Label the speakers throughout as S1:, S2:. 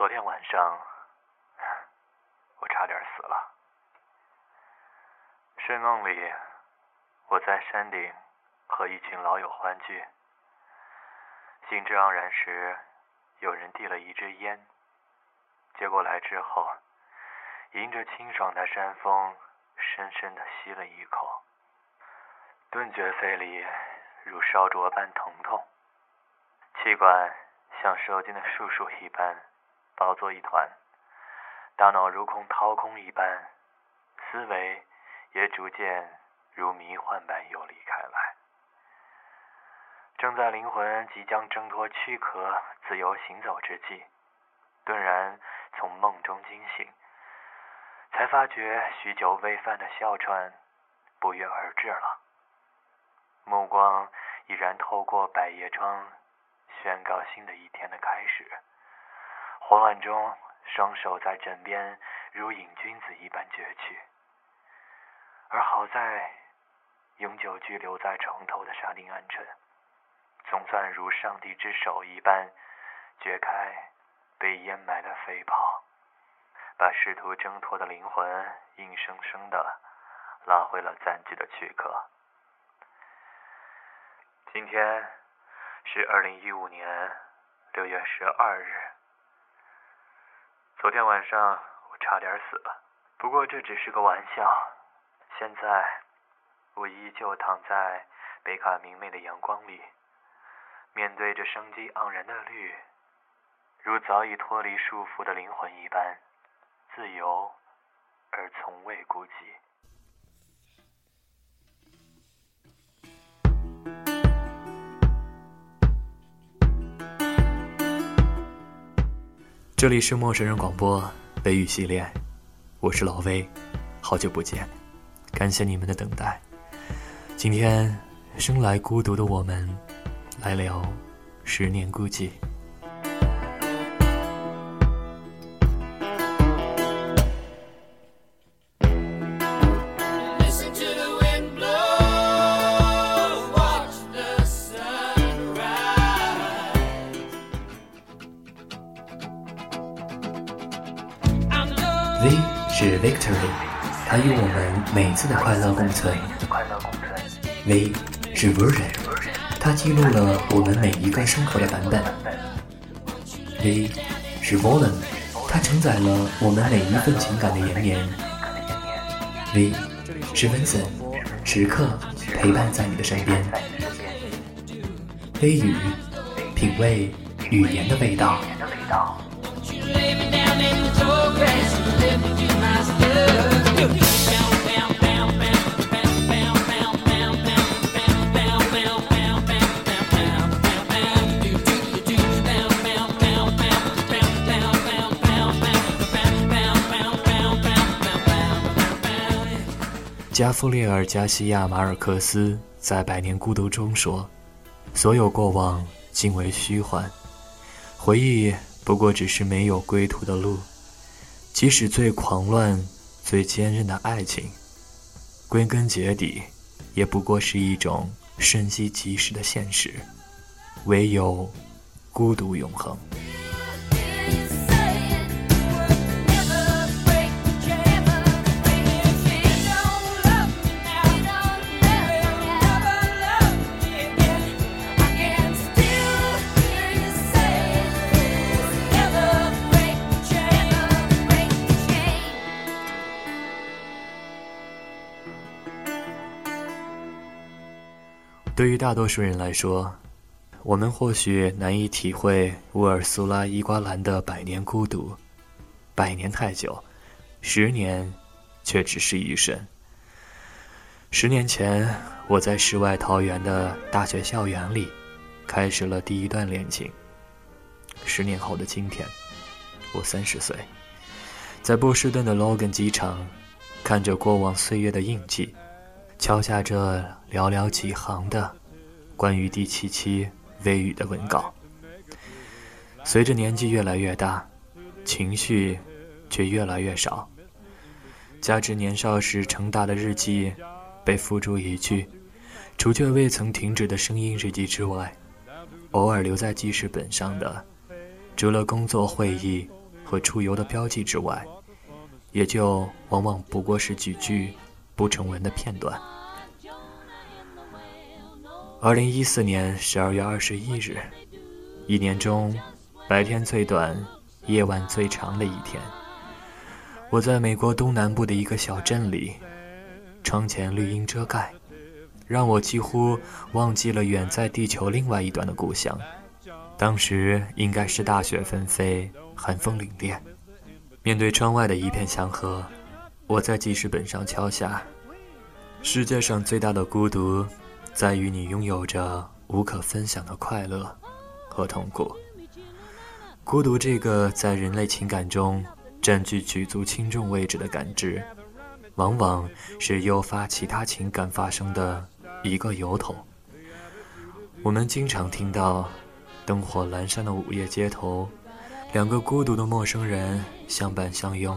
S1: 昨天晚上，我差点死了。睡梦里，我在山顶和一群老友欢聚。兴致盎然时，有人递了一支烟，接过来之后，迎着清爽的山风，深深的吸了一口，顿觉肺里如烧灼般疼痛，气管像受惊的树树一般。抱作一团，大脑如空掏空一般，思维也逐渐如迷幻般游离开来。正在灵魂即将挣脱躯壳、自由行走之际，顿然从梦中惊醒，才发觉许久未饭的哮喘不约而至了。目光已然透过百叶窗，宣告新的一天的开始。慌乱中，双手在枕边如瘾君子一般攫去，而好在永久居留在床头的沙丁鹌鹑，总算如上帝之手一般掘开被淹埋的肺泡，把试图挣脱的灵魂硬生生的拉回了暂居的躯壳。今天是二零一五年六月十二日。昨天晚上我差点死了，不过这只是个玩笑。现在我依旧躺在北卡明媚的阳光里，面对着生机盎然的绿，如早已脱离束缚的灵魂一般，自由而从未孤寂。
S2: 这里是陌生人广播北语系列，我是老威，好久不见，感谢你们的等待。今天，生来孤独的我们，来聊十年孤寂。每次的快乐共存。V 是 Version，它记录了我们每一个生活的版本。V 是 Volume，它承载了我们每一份情感的延绵。V 是 Vincent，时刻陪伴在你的身边。微语，品味语言的味道。加夫列尔·加西亚·马尔克斯在《百年孤独》中说：“所有过往尽为虚幻，回忆不过只是没有归途的路。即使最狂乱、最坚韧的爱情，归根结底，也不过是一种瞬息即逝的现实。唯有孤独永恒。”对于大多数人来说，我们或许难以体会乌尔苏拉·伊瓜兰的百年孤独。百年太久，十年却只是一瞬。十年前，我在世外桃源的大学校园里，开始了第一段恋情。十年后的今天，我三十岁，在波士顿的 Logan 机场，看着过往岁月的印记。敲下这寥寥几行的关于第七期微语的文稿。随着年纪越来越大，情绪却越来越少。加之年少时成大的日记被付诸一炬，除却未曾停止的声音日记之外，偶尔留在记事本上的，除了工作会议和出游的标记之外，也就往往不过是几句不成文的片段。二零一四年十二月二十一日，一年中白天最短、夜晚最长的一天，我在美国东南部的一个小镇里，窗前绿荫遮盖，让我几乎忘记了远在地球另外一端的故乡。当时应该是大雪纷飞，寒风凛冽。面对窗外的一片祥和，我在记事本上敲下：世界上最大的孤独，在于你拥有着无可分享的快乐和痛苦。孤独这个在人类情感中占据举足轻重位置的感知，往往是诱发其他情感发生的一个由头。我们经常听到。灯火阑珊的午夜街头，两个孤独的陌生人相伴相拥。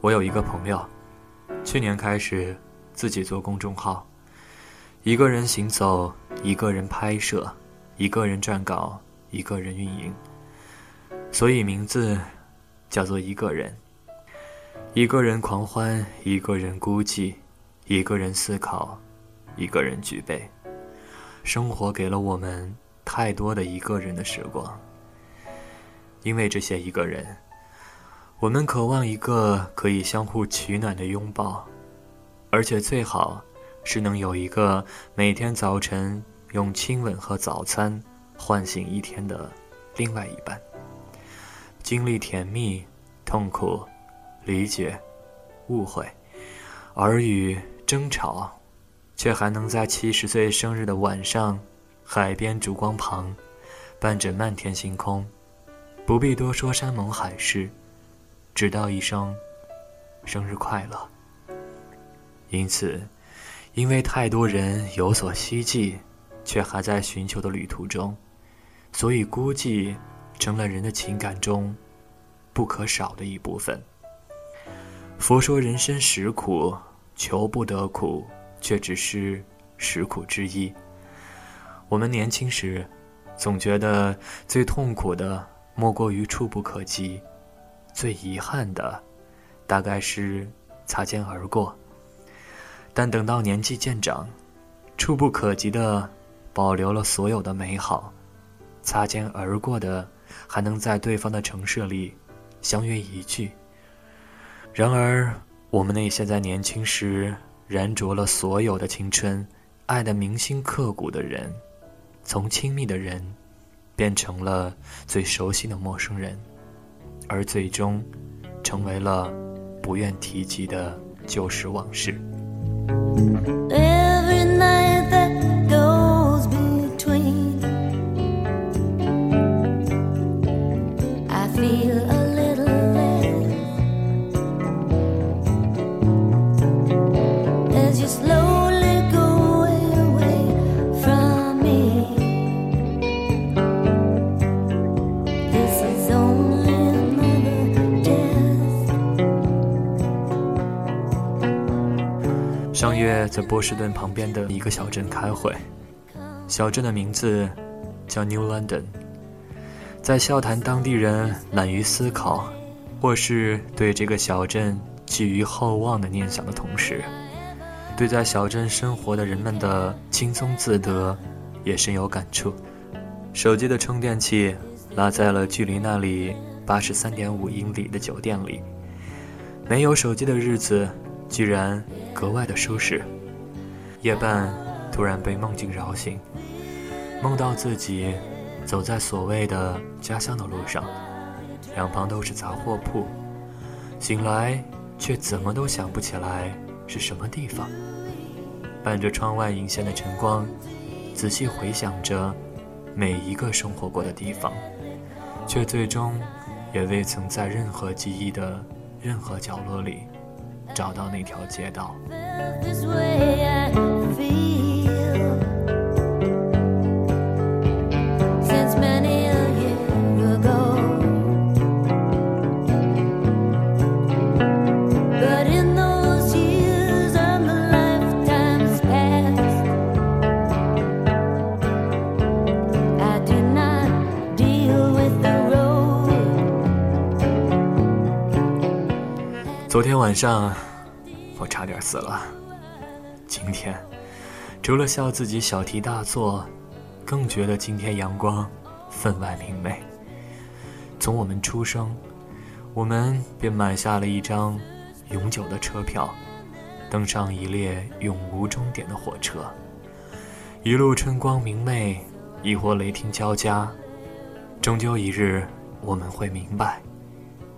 S2: 我有一个朋友，去年开始自己做公众号，一个人行走，一个人拍摄，一个人撰稿，一个人运营，所以名字。叫做一个人，一个人狂欢，一个人孤寂，一个人思考，一个人举杯。生活给了我们太多的一个人的时光。因为这些一个人，我们渴望一个可以相互取暖的拥抱，而且最好是能有一个每天早晨用亲吻和早餐唤醒一天的另外一半。经历甜蜜、痛苦、理解、误会、耳语、争吵，却还能在七十岁生日的晚上，海边烛光旁，伴着漫天星空，不必多说山盟海誓，只道一声“生日快乐”。因此，因为太多人有所希冀，却还在寻求的旅途中，所以孤寂。成了人的情感中不可少的一部分。佛说人生实苦，求不得苦，却只是十苦之一。我们年轻时，总觉得最痛苦的莫过于触不可及，最遗憾的，大概是擦肩而过。但等到年纪渐长，触不可及的保留了所有的美好，擦肩而过的。还能在对方的城市里相约一聚。然而，我们那些在年轻时燃灼了所有的青春、爱的铭心刻骨的人，从亲密的人变成了最熟悉的陌生人，而最终成为了不愿提及的旧时往事。上月在波士顿旁边的一个小镇开会，小镇的名字叫 New London。在笑谈当地人懒于思考，或是对这个小镇寄予厚望的念想的同时，对在小镇生活的人们的轻松自得也深有感触。手机的充电器落在了距离那里八十三点五英里的酒店里，没有手机的日子。居然格外的舒适。夜半突然被梦境扰醒，梦到自己走在所谓的家乡的路上，两旁都是杂货铺。醒来却怎么都想不起来是什么地方。伴着窗外隐现的晨光，仔细回想着每一个生活过的地方，却最终也未曾在任何记忆的任何角落里找到那条街道。昨天晚上，我差点死了。今天，除了笑自己小题大做，更觉得今天阳光分外明媚。从我们出生，我们便买下了一张永久的车票，登上一列永无终点的火车。一路春光明媚，亦或雷霆交加，终究一日我们会明白。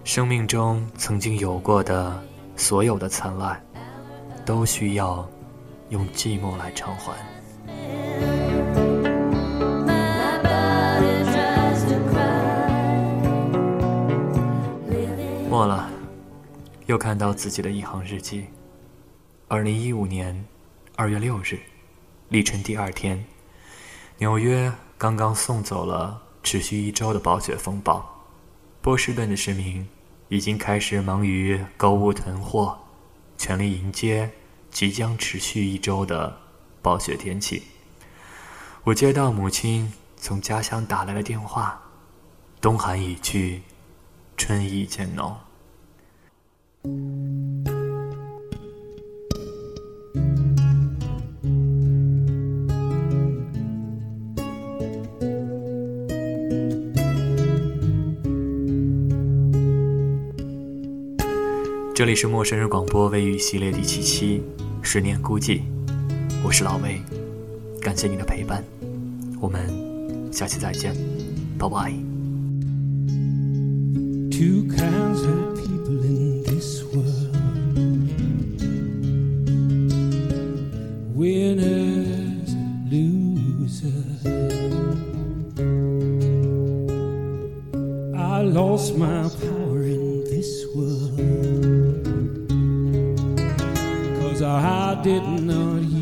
S2: 生命中曾经有过的所有的灿烂，都需要用寂寞来偿还。末了，又看到自己的一行日记。二零一五年二月六日，立春第二天，纽约刚刚送走了持续一周的暴雪风暴。波士顿的市民已经开始忙于购物囤货，全力迎接即将持续一周的暴雪天气。我接到母亲从家乡打来的电话：“冬寒已去，春意渐浓。”这里是陌生人广播微语系列第七期，十年孤寂，我是老魏，感谢你的陪伴，我们下期再见，拜拜。I did not hear.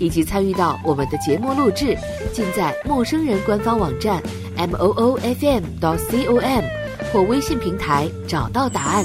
S2: 以及参与到我们的节目录制，尽在陌生人官方网站 m o o f m dot c o m 或微信平台找到答案。